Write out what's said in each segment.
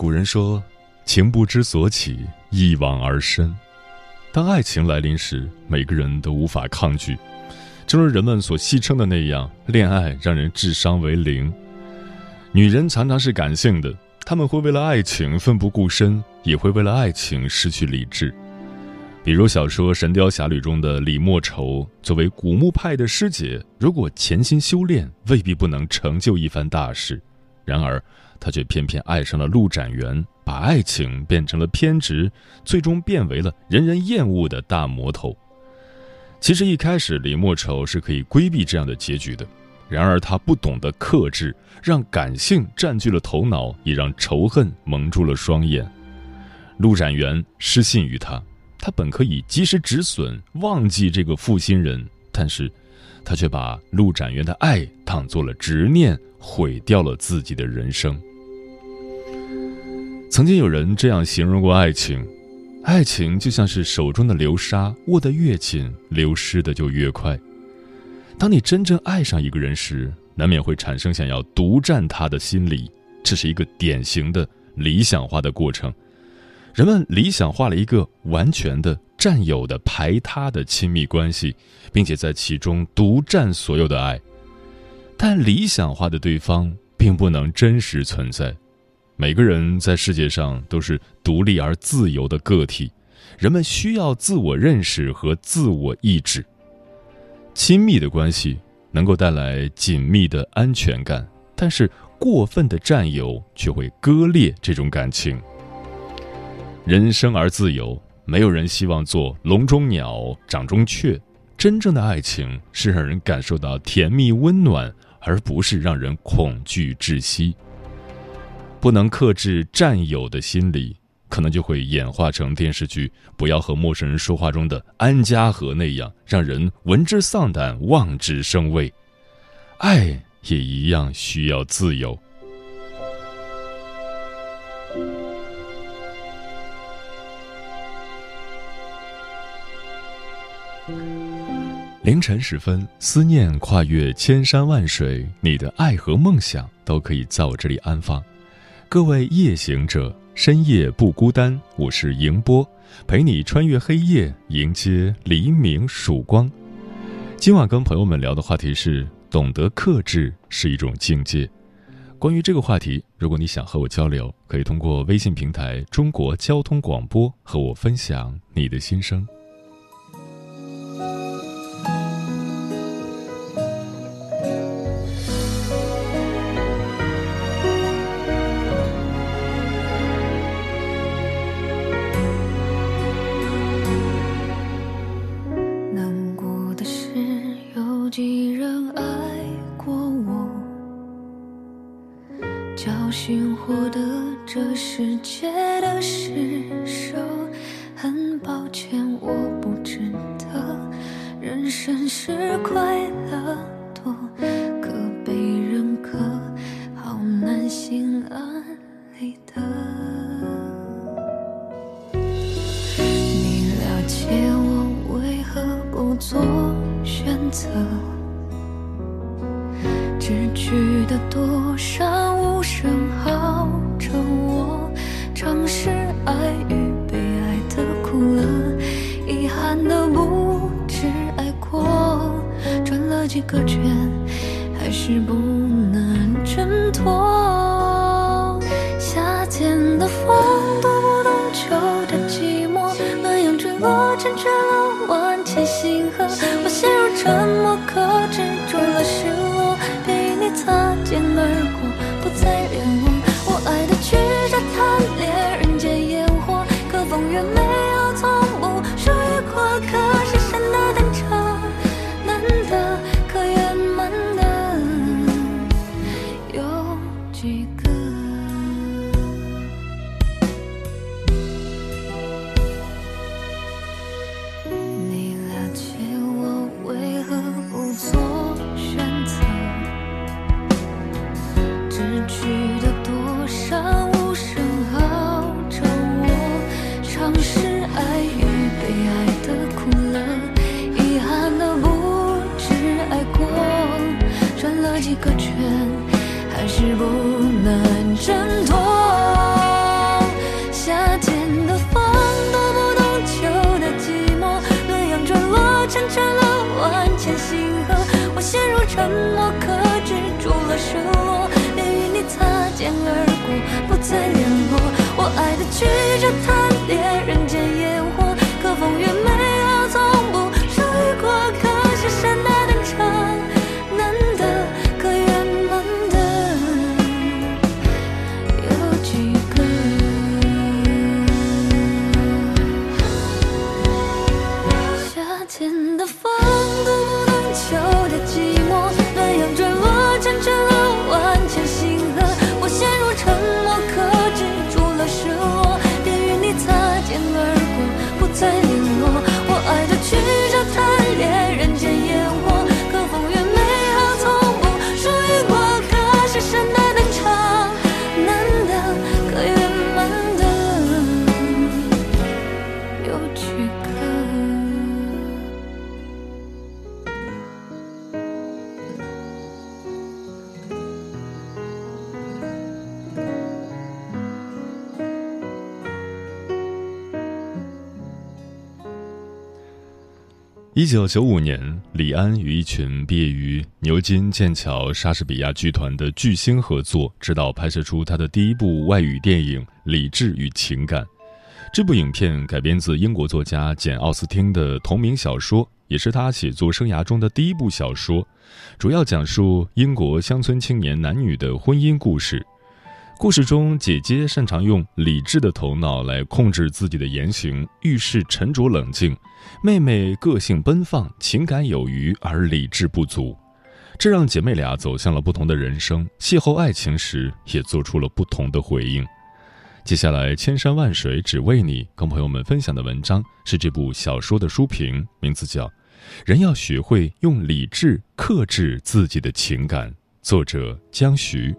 古人说：“情不知所起，一往而深。”当爱情来临时，每个人都无法抗拒。正如人们所戏称的那样，恋爱让人智商为零。女人常常是感性的，她们会为了爱情奋不顾身，也会为了爱情失去理智。比如小说《神雕侠侣》中的李莫愁，作为古墓派的师姐，如果潜心修炼，未必不能成就一番大事。然而，他却偏偏爱上了陆展元，把爱情变成了偏执，最终变为了人人厌恶的大魔头。其实一开始李莫愁是可以规避这样的结局的，然而他不懂得克制，让感性占据了头脑，也让仇恨蒙住了双眼。陆展元失信于他，他本可以及时止损，忘记这个负心人，但是，他却把陆展元的爱当做了执念，毁掉了自己的人生。曾经有人这样形容过爱情：爱情就像是手中的流沙，握得越紧，流失的就越快。当你真正爱上一个人时，难免会产生想要独占他的心理，这是一个典型的理想化的过程。人们理想化了一个完全的占有的排他的亲密关系，并且在其中独占所有的爱。但理想化的对方并不能真实存在。每个人在世界上都是独立而自由的个体，人们需要自我认识和自我意志。亲密的关系能够带来紧密的安全感，但是过分的占有却会割裂这种感情。人生而自由，没有人希望做笼中鸟、掌中雀。真正的爱情是让人感受到甜蜜温暖，而不是让人恐惧窒息。不能克制占有的心理，可能就会演化成电视剧《不要和陌生人说话》中的安家和那样，让人闻之丧胆、望之生畏。爱也一样需要自由。凌晨时分，思念跨越千山万水，你的爱和梦想都可以在我这里安放。各位夜行者，深夜不孤单。我是迎波，陪你穿越黑夜，迎接黎明曙光。今晚跟朋友们聊的话题是：懂得克制是一种境界。关于这个话题，如果你想和我交流，可以通过微信平台“中国交通广播”和我分享你的心声。侥幸获得这世界的施舍很抱歉我不值得。人生是快乐我，成全了万千星河。我陷入沉默，圈，还是不能挣脱。夏天的风读不懂秋的寂寞，暖阳坠落，成全了万千星河。我陷入沉默，克制住了失落，便与你擦肩而过，不再联络。我爱的曲折贪恋人间烟火，可风月美一九九五年，李安与一群毕业于牛津、剑桥、莎士比亚剧团的巨星合作，指导拍摄出他的第一部外语电影《理智与情感》。这部影片改编自英国作家简·奥斯汀的同名小说，也是他写作生涯中的第一部小说，主要讲述英国乡村青年男女的婚姻故事。故事中，姐姐擅长用理智的头脑来控制自己的言行，遇事沉着冷静；妹妹个性奔放，情感有余而理智不足，这让姐妹俩走向了不同的人生。邂逅爱情时，也做出了不同的回应。接下来，千山万水只为你，跟朋友们分享的文章是这部小说的书评，名字叫《人要学会用理智克制自己的情感》，作者江徐。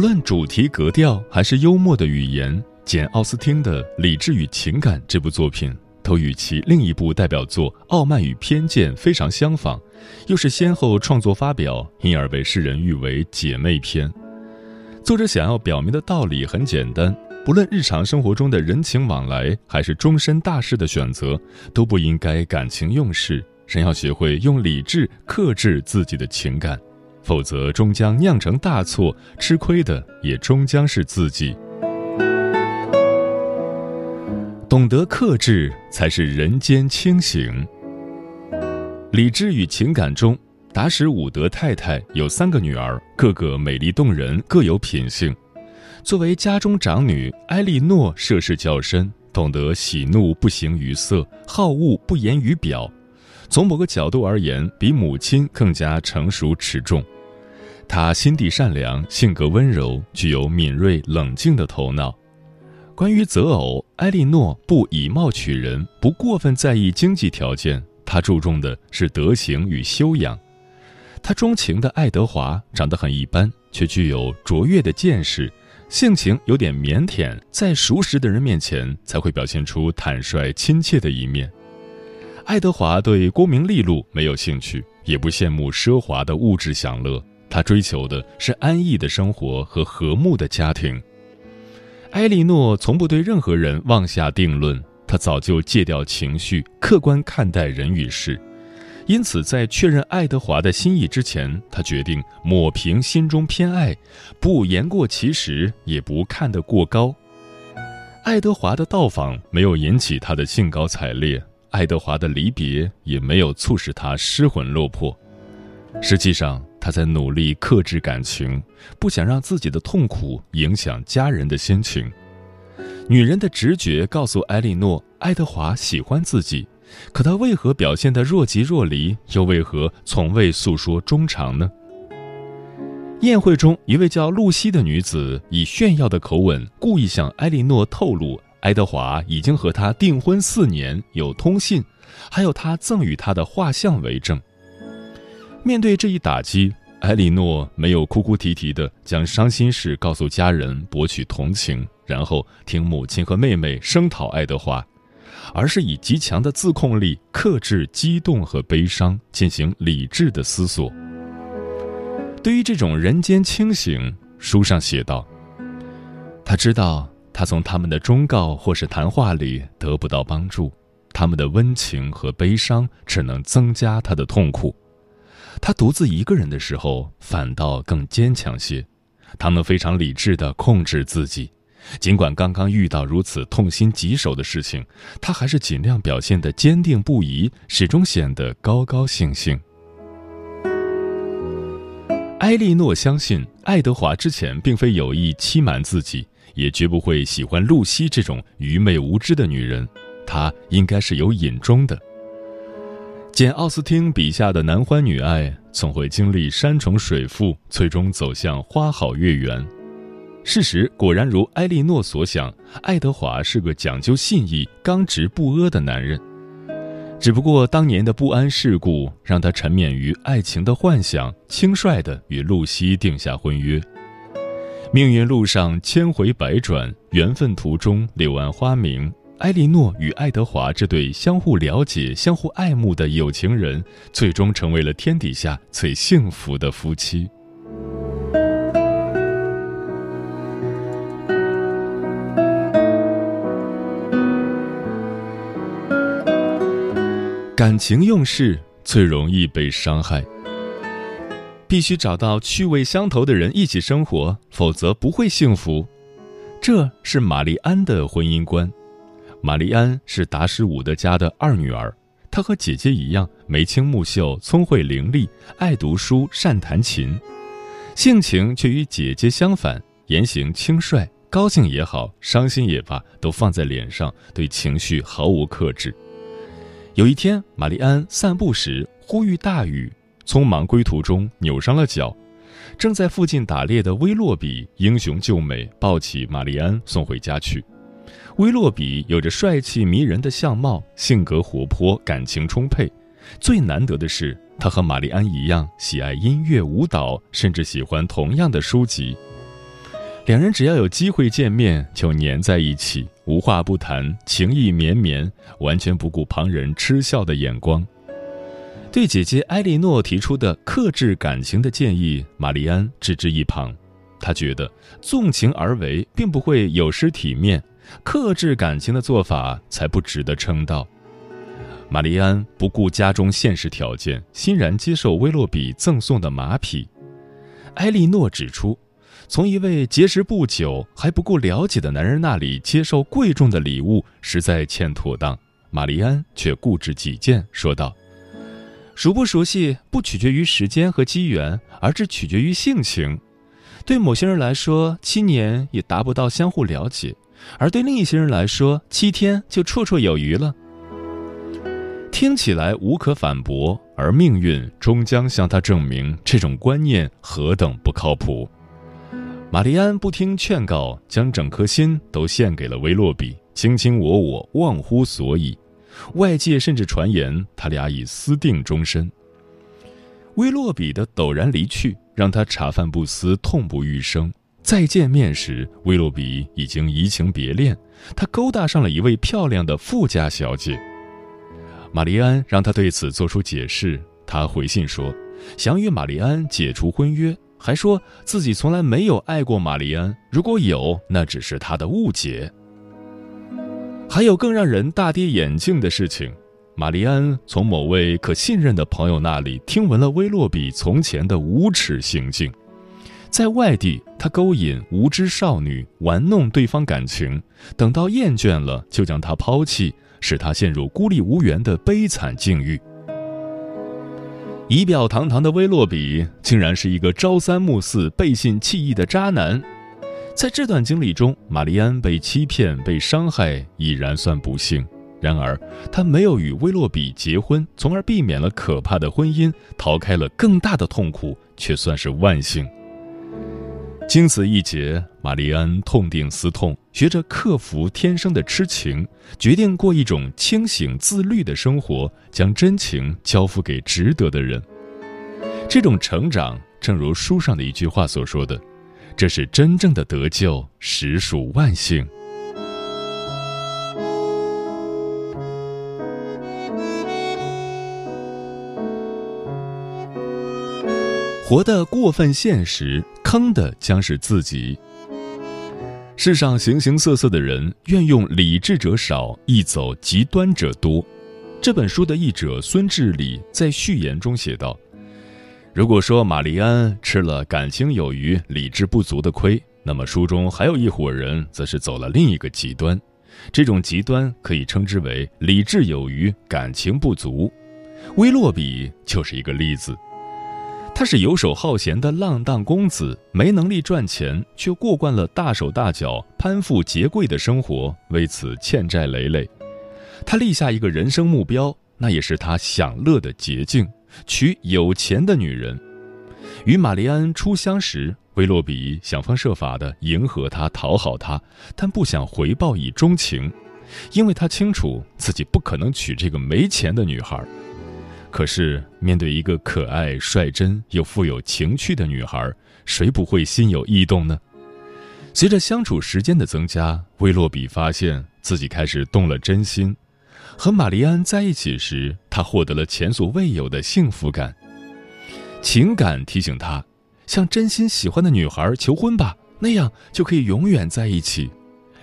无论主题格调还是幽默的语言，简·奥斯汀的《理智与情感》这部作品，都与其另一部代表作《傲慢与偏见》非常相仿，又是先后创作发表，因而被世人誉为姐妹篇。作者想要表明的道理很简单：不论日常生活中的人情往来，还是终身大事的选择，都不应该感情用事，人要学会用理智克制自己的情感。否则，终将酿成大错，吃亏的也终将是自己。懂得克制，才是人间清醒。理智与情感中，达什伍德太太有三个女儿，个个美丽动人，各有品性。作为家中长女，埃莉诺涉世较深，懂得喜怒不形于色，好恶不言于表。从某个角度而言，比母亲更加成熟持重。他心地善良，性格温柔，具有敏锐冷静的头脑。关于择偶，埃莉诺不以貌取人，不过分在意经济条件，她注重的是德行与修养。她钟情的爱德华长得很一般，却具有卓越的见识，性情有点腼腆，在熟识的人面前才会表现出坦率亲切的一面。爱德华对功名利禄没有兴趣，也不羡慕奢华的物质享乐。他追求的是安逸的生活和和睦的家庭。埃莉诺从不对任何人妄下定论，她早就戒掉情绪，客观看待人与事。因此，在确认爱德华的心意之前，她决定抹平心中偏爱，不言过其实，也不看得过高。爱德华的到访没有引起她的兴高采烈，爱德华的离别也没有促使她失魂落魄。实际上，他在努力克制感情，不想让自己的痛苦影响家人的心情。女人的直觉告诉艾莉诺，爱德华喜欢自己，可他为何表现得若即若离，又为何从未诉说衷肠呢？宴会中，一位叫露西的女子以炫耀的口吻，故意向埃莉诺透露，爱德华已经和她订婚四年，有通信，还有他赠予她的画像为证。面对这一打击，埃莉诺没有哭哭啼啼的将伤心事告诉家人，博取同情，然后听母亲和妹妹声讨爱德华，而是以极强的自控力克制激动和悲伤，进行理智的思索。对于这种人间清醒，书上写道：“他知道，他从他们的忠告或是谈话里得不到帮助，他们的温情和悲伤只能增加他的痛苦。他独自一个人的时候，反倒更坚强些。他能非常理智地控制自己，尽管刚刚遇到如此痛心疾首的事情，他还是尽量表现得坚定不移，始终显得高高兴兴。”埃莉诺相信，爱德华之前并非有意欺瞒自己，也绝不会喜欢露西这种愚昧无知的女人。他应该是有隐衷的。简·奥斯汀笔下的男欢女爱，总会经历山重水复，最终走向花好月圆。事实果然如埃莉诺所想，爱德华是个讲究信义、刚直不阿的男人。只不过当年的不谙世故，让他沉湎于爱情的幻想，轻率地与露西定下婚约。命运路上千回百转，缘分途中柳暗花明。埃莉诺与爱德华这对相互了解、相互爱慕的有情人，最终成为了天底下最幸福的夫妻。感情用事最容易被伤害，必须找到趣味相投的人一起生活，否则不会幸福。这是玛丽安的婚姻观。玛丽安是达什伍德家的二女儿，她和姐姐一样眉清目秀、聪慧伶俐，爱读书、善弹琴，性情却与姐姐相反，言行轻率，高兴也好，伤心也罢，都放在脸上，对情绪毫无克制。有一天，玛丽安散步时忽遇大雨，匆忙归途中扭伤了脚。正在附近打猎的威洛比英雄救美，抱起玛丽安送回家去。威洛比有着帅气迷人的相貌，性格活泼，感情充沛。最难得的是，他和玛丽安一样喜爱音乐、舞蹈，甚至喜欢同样的书籍。两人只要有机会见面，就黏在一起，无话不谈，情意绵绵，完全不顾旁人嗤笑的眼光。对姐姐埃莉诺提出的克制感情的建议，玛丽安置之一旁。她觉得纵情而为并不会有失体面，克制感情的做法才不值得称道。玛丽安不顾家中现实条件，欣然接受威洛比赠送的马匹。埃莉诺指出。从一位结识不久还不够了解的男人那里接受贵重的礼物，实在欠妥当。玛丽安却固执己见，说道：“熟不熟悉不取决于时间和机缘，而是取决于性情。对某些人来说，七年也达不到相互了解；而对另一些人来说，七天就绰绰有余了。”听起来无可反驳，而命运终将向他证明这种观念何等不靠谱。玛丽安不听劝告，将整颗心都献给了威洛比，卿卿我我，忘乎所以。外界甚至传言他俩已私定终身。威洛比的陡然离去，让他茶饭不思，痛不欲生。再见面时，威洛比已经移情别恋，他勾搭上了一位漂亮的富家小姐。玛丽安让他对此做出解释，他回信说。想与玛丽安解除婚约，还说自己从来没有爱过玛丽安，如果有，那只是他的误解。还有更让人大跌眼镜的事情，玛丽安从某位可信任的朋友那里听闻了威洛比从前的无耻行径。在外地，他勾引无知少女，玩弄对方感情，等到厌倦了，就将她抛弃，使她陷入孤立无援的悲惨境遇。仪表堂堂的威洛比，竟然是一个朝三暮四、背信弃义的渣男。在这段经历中，玛丽安被欺骗、被伤害，已然算不幸。然而，她没有与威洛比结婚，从而避免了可怕的婚姻，逃开了更大的痛苦，却算是万幸。经此一劫，玛丽安痛定思痛，学着克服天生的痴情，决定过一种清醒自律的生活，将真情交付给值得的人。这种成长，正如书上的一句话所说的。这是真正的得救，实属万幸。活得过分现实，坑的将是自己。世上形形色色的人，愿用理智者少，易走极端者多。这本书的译者孙志礼在序言中写道。如果说玛丽安吃了感情有余、理智不足的亏，那么书中还有一伙人则是走了另一个极端。这种极端可以称之为理智有余、感情不足。威洛比就是一个例子。他是游手好闲的浪荡公子，没能力赚钱，却过惯了大手大脚、攀附结贵的生活，为此欠债累累。他立下一个人生目标，那也是他享乐的捷径。娶有钱的女人，与玛丽安初相识，威洛比想方设法的迎合她、讨好她，但不想回报以钟情，因为他清楚自己不可能娶这个没钱的女孩。可是面对一个可爱、率真又富有情趣的女孩，谁不会心有异动呢？随着相处时间的增加，威洛比发现自己开始动了真心。和玛丽安在一起时，他获得了前所未有的幸福感。情感提醒他，向真心喜欢的女孩求婚吧，那样就可以永远在一起。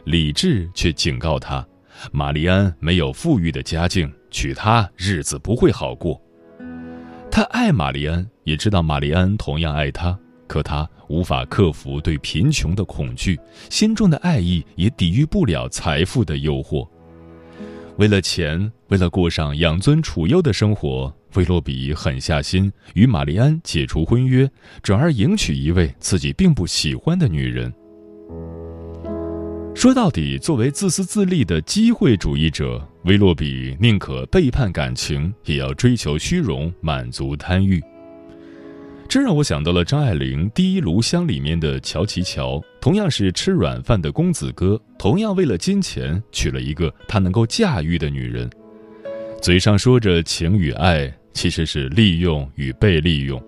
理智却警告他，玛丽安没有富裕的家境，娶她日子不会好过。他爱玛丽安，也知道玛丽安同样爱他，可他无法克服对贫穷的恐惧，心中的爱意也抵御不了财富的诱惑。为了钱，为了过上养尊处优的生活，威洛比狠下心与玛丽安解除婚约，转而迎娶一位自己并不喜欢的女人。说到底，作为自私自利的机会主义者，威洛比宁可背叛感情，也要追求虚荣，满足贪欲。这让我想到了张爱玲《第一炉香》里面的乔琪乔，同样是吃软饭的公子哥，同样为了金钱娶了一个他能够驾驭的女人，嘴上说着情与爱，其实是利用与被利用。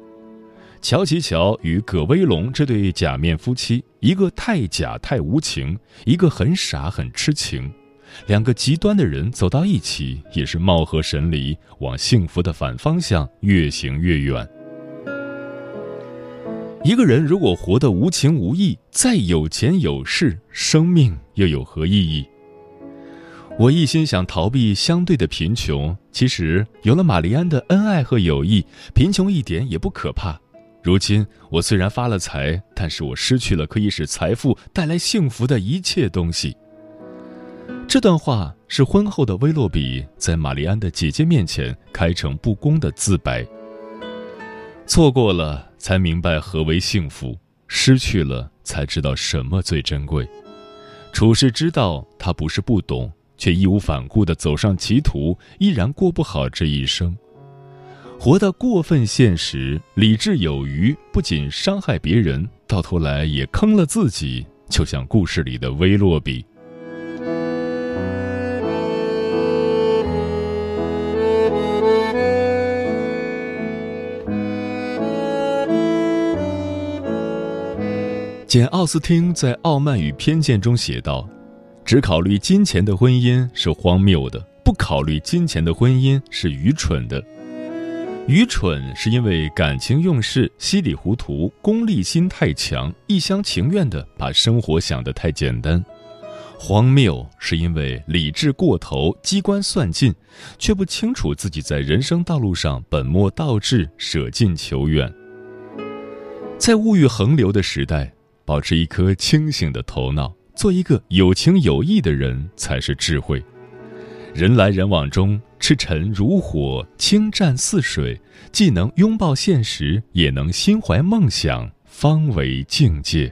乔琪乔与葛威龙这对假面夫妻，一个太假太无情，一个很傻很痴情，两个极端的人走到一起，也是貌合神离，往幸福的反方向越行越远。一个人如果活得无情无义，再有钱有势，生命又有何意义？我一心想逃避相对的贫穷，其实有了玛丽安的恩爱和友谊，贫穷一点也不可怕。如今我虽然发了财，但是我失去了可以使财富带来幸福的一切东西。这段话是婚后的威洛比在玛丽安的姐姐面前开诚布公的自白。错过了。才明白何为幸福，失去了才知道什么最珍贵。处世之道，他不是不懂，却义无反顾地走上歧途，依然过不好这一生。活得过分现实，理智有余，不仅伤害别人，到头来也坑了自己，就像故事里的威洛比。简·奥斯汀在《傲慢与偏见》中写道：“只考虑金钱的婚姻是荒谬的，不考虑金钱的婚姻是愚蠢的。愚蠢是因为感情用事、稀里糊涂、功利心太强，一厢情愿的把生活想得太简单；荒谬是因为理智过头、机关算尽，却不清楚自己在人生道路上本末倒置、舍近求远。在物欲横流的时代，保持一颗清醒的头脑，做一个有情有义的人，才是智慧。人来人往中，赤诚如火，清湛似水，既能拥抱现实，也能心怀梦想，方为境界。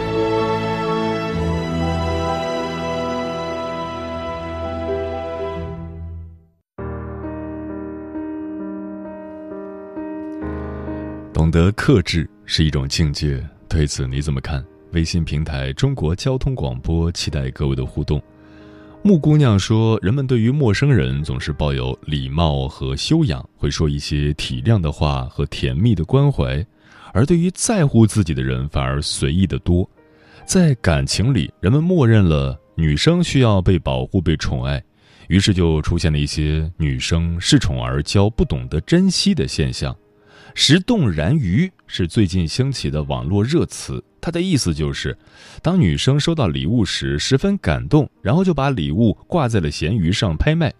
得克制是一种境界，对此你怎么看？微信平台中国交通广播，期待各位的互动。木姑娘说：“人们对于陌生人总是抱有礼貌和修养，会说一些体谅的话和甜蜜的关怀；而对于在乎自己的人，反而随意的多。在感情里，人们默认了女生需要被保护、被宠爱，于是就出现了一些女生恃宠而骄、不懂得珍惜的现象。”石动燃鱼是最近兴起的网络热词，它的意思就是，当女生收到礼物时十分感动，然后就把礼物挂在了闲鱼上拍卖。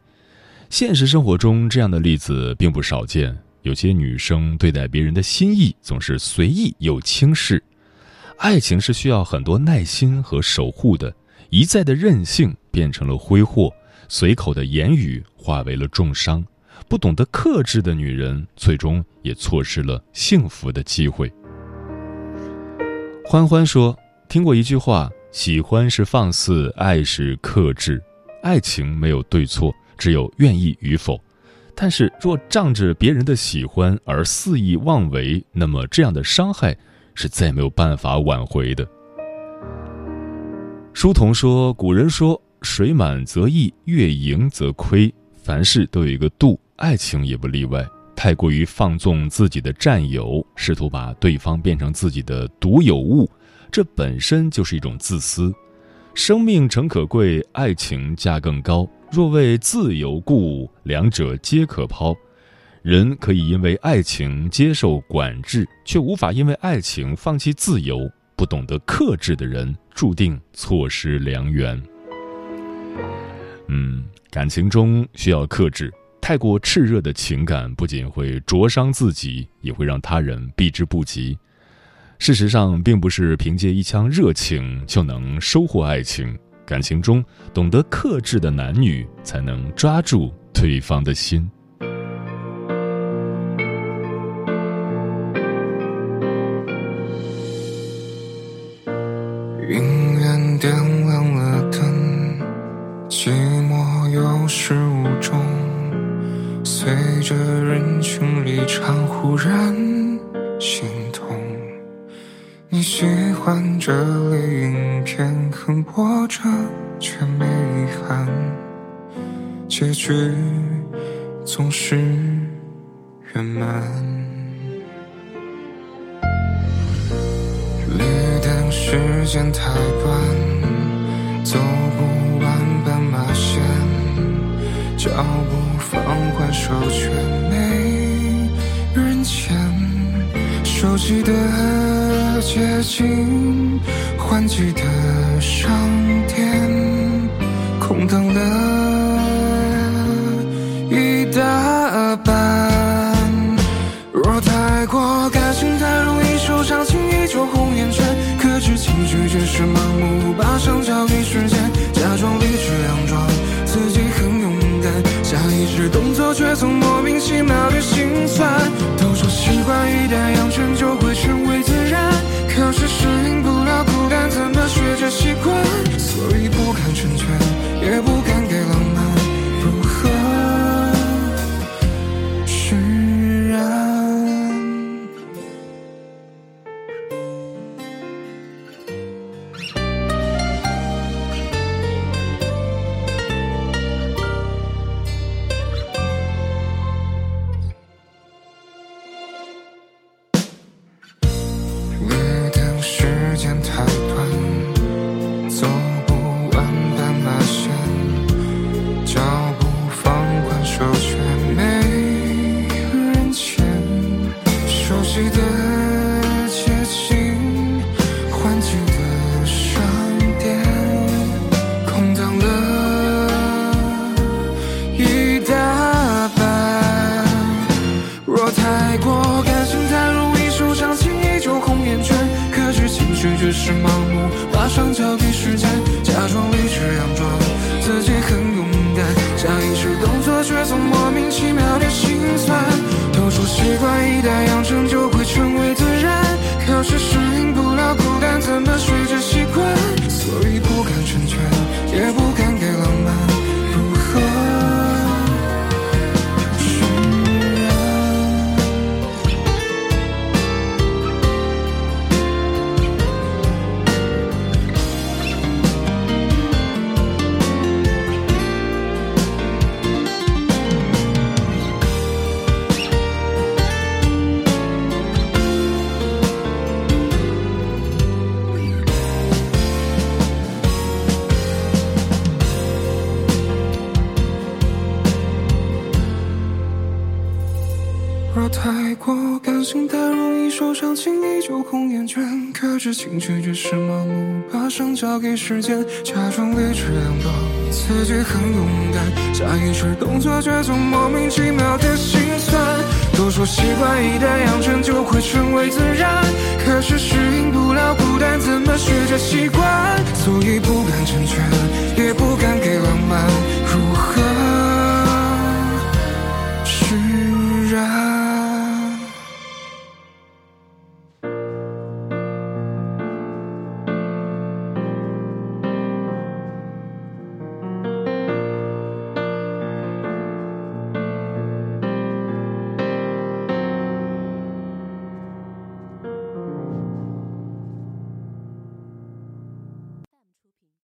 现实生活中这样的例子并不少见，有些女生对待别人的心意总是随意又轻视。爱情是需要很多耐心和守护的，一再的任性变成了挥霍，随口的言语化为了重伤。不懂得克制的女人，最终也错失了幸福的机会。欢欢说：“听过一句话，喜欢是放肆，爱是克制。爱情没有对错，只有愿意与否。但是若仗着别人的喜欢而肆意妄为，那么这样的伤害是再没有办法挽回的。”书童说：“古人说，水满则溢，月盈则亏，凡事都有一个度。”爱情也不例外，太过于放纵自己的占有，试图把对方变成自己的独有物，这本身就是一种自私。生命诚可贵，爱情价更高。若为自由故，两者皆可抛。人可以因为爱情接受管制，却无法因为爱情放弃自由。不懂得克制的人，注定错失良缘。嗯，感情中需要克制。太过炽热的情感不仅会灼伤自己，也会让他人避之不及。事实上，并不是凭借一腔热情就能收获爱情。感情中懂得克制的男女，才能抓住对方的心。忽然心痛。你喜欢这类影片，很波折却没遗憾，结局总是圆满。绿灯时间太短，走不完斑马线，脚步。放缓手却没前，熟悉的街景，换季的商店，空荡了习惯？感情，太容易受伤，轻易就红眼圈。可是情绪只是盲目，把伤交给时间，假装理智佯装自己很勇敢，下意识动作却总莫名其妙的心酸。都说习惯一旦养成就会成为自然，可是适应不了孤单，怎么学着习惯？所以不敢成全，也不敢给浪漫。